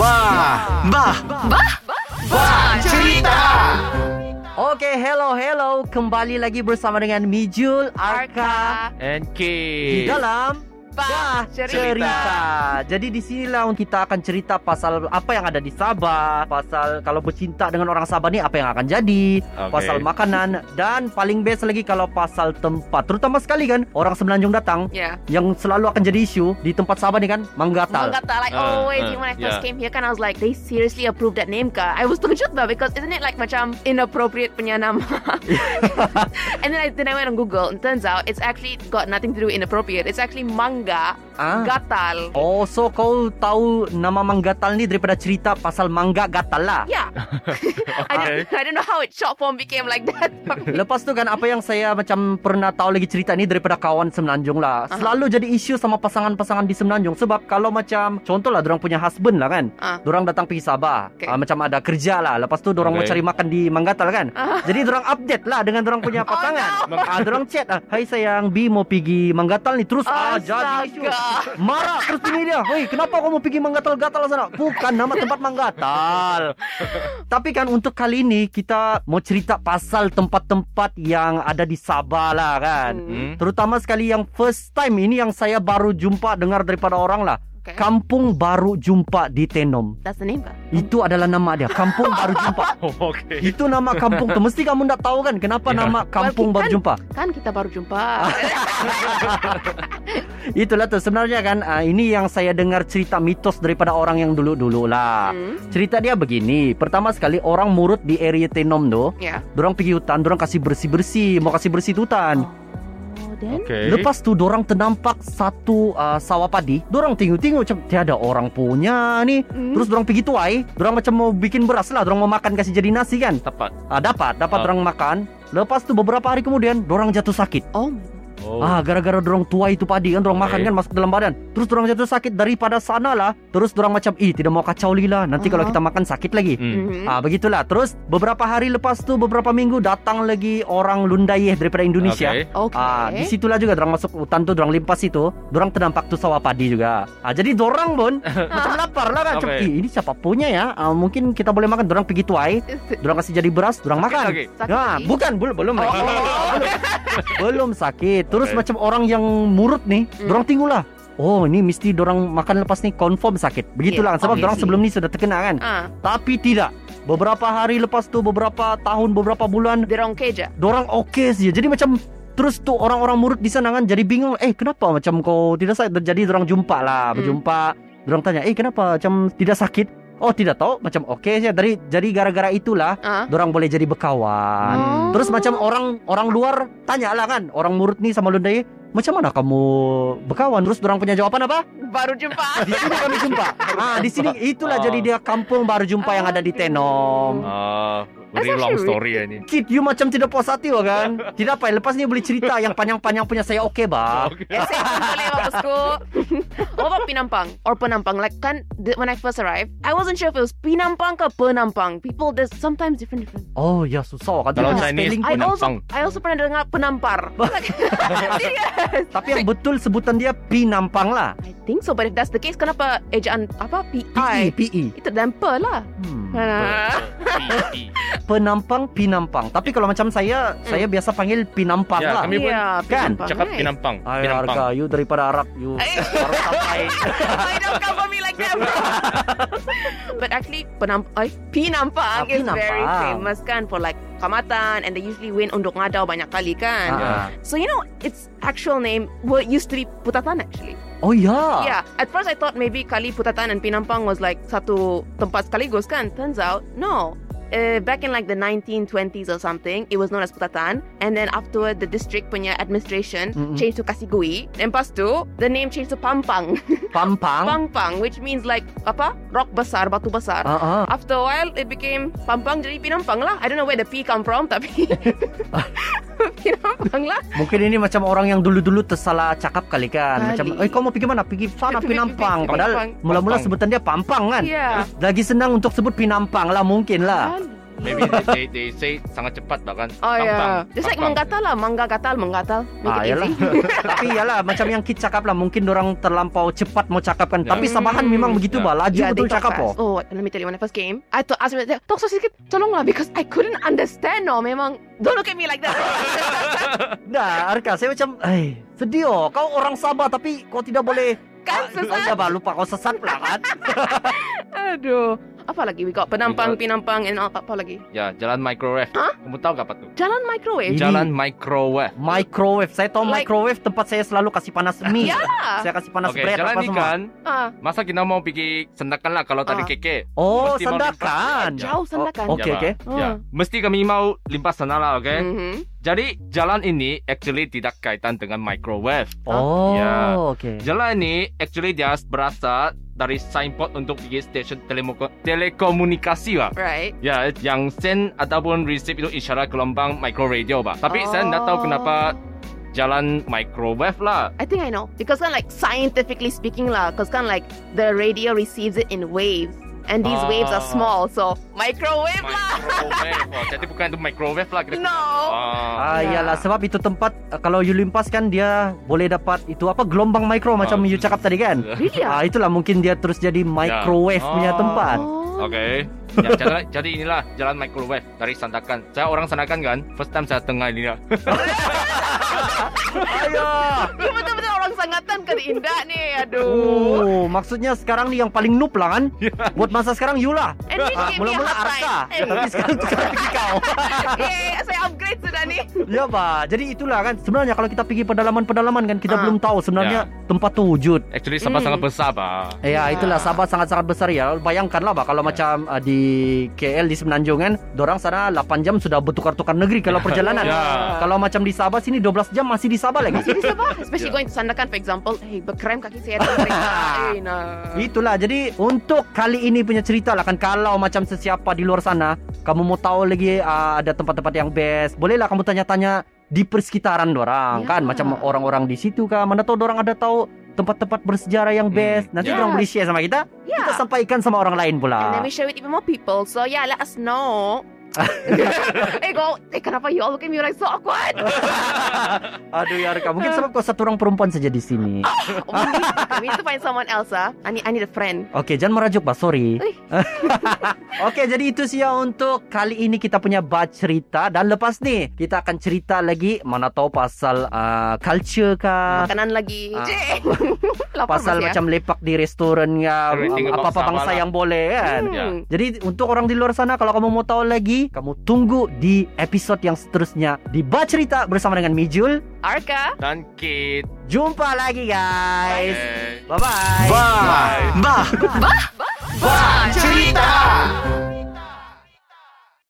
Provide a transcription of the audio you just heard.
Bah, bah, Bah? bah, cerita. Oke, hello, hello. Kembali lagi bersama dengan Mijul, Arka, Arka. NK di dalam Bah cerita. Jadi di sinilah kita akan cerita pasal apa yang ada di Sabah, pasal kalau bercinta dengan orang Sabah ni apa yang akan jadi, Oke. pasal makanan dan paling best lagi kalau pasal tempat. Terutama sekali kan orang Semenanjung datang Yeah. yang selalu akan jadi isu di tempat Sabah ni kan Manggatal. Mangata, like Uh, always uh, when I first yeah. came here kan I was like they seriously approved that name ka I was terkejut lah because isn't it like macam inappropriate punya nama and then I, then I went on Google and turns out it's actually got nothing to do with inappropriate it's actually manga lugar Ah. gatal Oh, so kau tahu nama Manggatal ni daripada cerita pasal mangga gatal lah. yeah I, don't, I don't know how it short form became like that Lepas tu kan apa yang saya macam pernah tahu lagi cerita ni daripada kawan Semenanjung lah. Aha. Selalu jadi isu sama pasangan-pasangan di Semenanjung sebab kalau macam contohlah orang punya husband lah kan. Ah. Dorang datang pergi Sabah. Okay. Ah, macam ada kerja lah. Lepas tu dorang mau Okay. cari makan di Manggatal kan. Ah. Jadi dorang update lah dengan dorang punya pasangan. no. Ah, dorang chat ah, "Hai sayang, Bi mau pergi Manggatal ni." Terus ah jadi isu. Marah terus ini dia. "Hei, kenapa kau mau pergi Manggatal-gatal sana?" Bukan nama tempat Manggatal. Tapi kan untuk kali ini kita mau cerita pasal tempat-tempat yang ada di Sabah lah kan. Hmm? Terutama sekali yang first time ini yang saya baru jumpa dengar daripada orang lah. Okay. Kampung Baru Jumpa di Tenom. that's the name ka Itu adalah nama dia. Kampung Baru Jumpa. Oh, okay. Itu nama kampung tu. Mesti kamu tak tahu kan kenapa Ya. nama Kampung Well, Baru kan- Jumpa. kan kita baru jumpa Itulah tu sebenarnya kan ah, ini yang saya dengar cerita mitos daripada orang yang dulu-dulu lah. Hmm. Cerita dia begini. Pertama sekali orang murut di area Tenom tu, yeah dorang pergi hutan, dorang kasih bersih-bersih, mau kasih bersih hutan. oh Okay. Lepas tu dorang ternampak satu uh, sawah padi. Dorang tengok-tengok macam tiada orang punya ni. Hmm. Terus dorang pergi tuai, dorang macam mau bikin beras lah, dorang mau makan kasih jadi nasi kan. Tepat. Ah, dapat, dapat Ah. dorang makan. Lepas tu beberapa hari kemudian dorang jatuh sakit. oh my god Oh. Ah, gara-gara dorang tuai itu padi kan, dorang Okay. makan kan masuk dalam badan. Terus dorang jatuh sakit daripada sana lah. Terus dorang macam, ih tidak mau kacau lila. Nanti kalau Ah. kita makan sakit lagi. Hmm. Mhm. Ah, begitulah. Terus beberapa hari lepas tu, beberapa minggu datang lagi orang Lundayeh daripada Indonesia. Okay. okay Ah, di situlah juga dorang masuk hutan tu, dorang limpas itu, dorang ternampak tu sawah padi juga. Ah, jadi dorang pun macam lapar lah kan. Okay. "Ih, ini siapa punya ya? Ah, mungkin kita boleh makan. Dorang pergi tuai, dorang kasih jadi beras, dorang makan. lagi? Sakit Nah, lagi? bukan, belum belum lagi. Oh. belum, belum sakit. Terus Okay. macam orang yang murut nih, Hmm. dorang tengok lah. Oh, ini mesti dorang makan lepas ni confirm sakit. Begitulah Yeah, sebab dorang obviously. sebelum ni sudah terkena kan. ah Tapi tidak. Beberapa hari lepas tu, beberapa tahun, beberapa bulan, dia orang keja dorang okey saja. Jadi macam terus tu orang-orang murid di sana kan jadi bingung. Eh kenapa macam kau tidak sakit? Jadi dorang jumpa lah, Hmm. berjumpa. Dorang tanya, eh kenapa macam tidak sakit? Oh tidak tahu, macam okey saja. Dari jadi gara-gara itulah ah dorang boleh jadi bekawan. Oh. Terus macam orang orang luar tanya lah kan, orang murid ni sama Lundai, macam mana kamu bekawan? Terus dorang punya jawaban apa? baru jumpa Di sini kami jumpa. Ah di sini itulah Ah. jadi dia kampung baru jumpa yang ada di Tenom. That's very long story ya ini. Kid, you macam tidak puas hati wah kan? Tidak apa, lepas ni boleh cerita yang panjang-panjang punya saya okey bah. Okay. Saya pun boleh bosku. What about Pinampang or Penampang? Like kan when I first arrived, I wasn't sure if it was Pinampang ke Penampang. People there's sometimes different different. Oh ya susah kan. Kalau Chinese, spelling I also Penampang. I also pernah dengar Penampar. Tapi yang betul sebutan dia Pinampang lah. I think so, but if that's the case, kenapa ejaan apa PE, PI? PE. Itu damper lah. Hmm. PE. Penampang, Pinampang. Tapi kalau macam saya, saya biasa panggil Pinampang Ya, lah. kami pun Yeah, kan? Pinampang, Cakap right? Pinampang. Ay, Pinampang. harga you daripada Arab you baru sampai. I don't cover me like that. but actually, Penamp ay, Pinampang Ah, is very Pinampang. famous kan for like kamatan and they usually win unduk ngadau banyak kali kan. Ah. So you know, its actual name what used to be Putatan actually. Oh ya. Yeah, at first I thought maybe kali Putatan and Pinampang was like satu tempat sekaligus kan. Turns out no. Uh, back in like the 1920s or something, it was known as Putatan, and then afterward the district punya administration Mm-mm. changed to Kasigui. And pas tu, the name changed to Pampang. Pampang. Pampang, which means like apa? Rock besar, batu besar. Ah. After a while, it became Pampang jadi Pinampang lah. I don't know where the P come from, tapi Pinampang lah. Mungkin ini macam orang yang dulu-dulu tersalah cakap kali kan. Kali. Macam, eh kau mau pergi mana? Pergi sana Pergi- Pinampang. Padahal mula-mula sebutan dia Pampang kan. Yeah. Lagi senang untuk sebut Pinampang lah mungkin lah. Kali. Maybe they, they, they say sangat cepat bahkan. Oh Gampang, yeah. Just like menggatal lah, mangga gatal, menggatal. Make Ah, it yalah. easy. Tapi yalah macam yang kita cakap lah mungkin orang terlampau cepat mau cakap kan. Ya. Tapi Sabahan Hmm. memang begitu Ya. bah, laju Yeah, betul cakap fast. oh. Oh, let me tell you, when I first came, I thought, ask me, talk so sedikit, tolonglah, because I couldn't understand, no, memang, don't look at me like that. Dah, Arka, saya macam, eh, sedih oh. Kau orang Sabah tapi kau tidak boleh kan, Ah. Ya, bah, lupa kau sesat pula kan. Aduh. Apa lagi? We got penampang, pinampang, and apa, apa lagi? Ya, jalan microwave. Hah? Kamu tahu gak apa tuh? Jalan microwave. Ini- Jalan microwave. Microwave, saya tahu Like- microwave tempat saya selalu kasih panas mie. Ya. Saya kasih panas Oke, bread jalan apa ini semua. kan, Ah, masa kita mau pergi sendakan lah kalau tadi Ah. keke. Oh, Mesti limpas. jauh sendakan. Oh, Oke, Ya, oke. Pak. Ya, Ah. mesti kami mau limpas sana lah, oke? Mhm. Jadi jalan ini actually tidak kaitan dengan microwave. Oh, Ya. oke. Jalan ini actually dia berasal dari signboard untuk pergi stasiun telemo- telekomunikasi lah. Right. Ya, yang send ataupun receive itu isyarat gelombang micro radio, Pak. Tapi saya tidak tahu Oh. kenapa jalan microwave lah. I think I know. Because kan like scientifically speaking lah, because kan like the radio receives it in waves. And these waves are Ah. small, so microwave lah. Microwave. Oh, jadi bukan itu microwave lah. Kira No. Ah. Ah, Ya. iyalah sebab itu tempat uh, kalau you limpas kan dia boleh dapat itu apa gelombang mikro macam Ah, you cakap tadi kan. Really Ah, ah? itulah mungkin dia terus jadi microwave punya Oh. tempat. Oh. Oke. Ya, jalan, jadi inilah jalan microwave dari Sandakan. Saya orang Sandakan kan. First time saya tengah ini lah. Ayo. Lu betul-betul orang sangatan ke Indah nih, aduh. Oh, maksudnya sekarang nih yang paling noob lah kan? Buat masa sekarang you lah. And we Ah, gave me a Mula-mula Arka. Eh, tapi sekarang sekarang pergi kau. eh, saya upgrade sudah nih. ya, Pak. Jadi itulah kan sebenarnya kalau kita pergi pedalaman-pedalaman kan kita Ah. belum tahu sebenarnya tempat tu wujud. Actually Sabah Hmm. sangat besar, Pak. Ya, Ya. itulah Sabah sangat-sangat besar ya. Bayangkanlah, Pak, kalau Ya. macam uh, di KL di Semenanjung kan, dorang sana 8 jam sudah bertukar-tukar negeri kalau perjalanan. Ya. Kalau macam di Sabah sini 12 jam masih di Sabah lagi. Masih di Sabah, especially Yeah. going to Sandakan for example. Hey, berkrem kaki saya eh, nah. Itulah jadi untuk kali ini punya cerita lah kan kalau macam sesiapa di luar sana kamu mau tahu lagi uh, ada tempat-tempat yang best bolehlah kamu tanya-tanya di persekitaran dorang Ya. kan macam orang-orang di situ kan mana tahu dorang ada tahu tempat-tempat bersejarah yang Hmm. best nanti Ya. dorang boleh share sama kita Yeah. kita sampaikan sama orang lain And pula then we share with even more people. So yeah, let us know. eh go, eh kenapa you all look at me like so awkward? aduh ya Reka mungkin sebab kau satu orang perempuan saja di sini Oh, we, need, to find someone else ah. I need, I need a friend. Oke, jangan merajuk, Pak. Sorry. Oke, jadi itu sih ya untuk kali ini kita punya bad cerita dan lepas nih kita akan cerita lagi mana tahu pasal uh, culture kah, Makanan lagi. Lapar pasal masih, macam lepak di restoran ya, apa-apa bangsa yang boleh kan. Hmm. Ya. Jadi untuk orang di luar sana kalau kamu mau tahu lagi, kamu tunggu di episode yang seterusnya di Bacerita bersama dengan Mijul, Arka, dan Kit. Jumpa lagi guys. Bye bye. Bye. Bye. Bye. Bye. Bye. Bye. Bye. Cerita.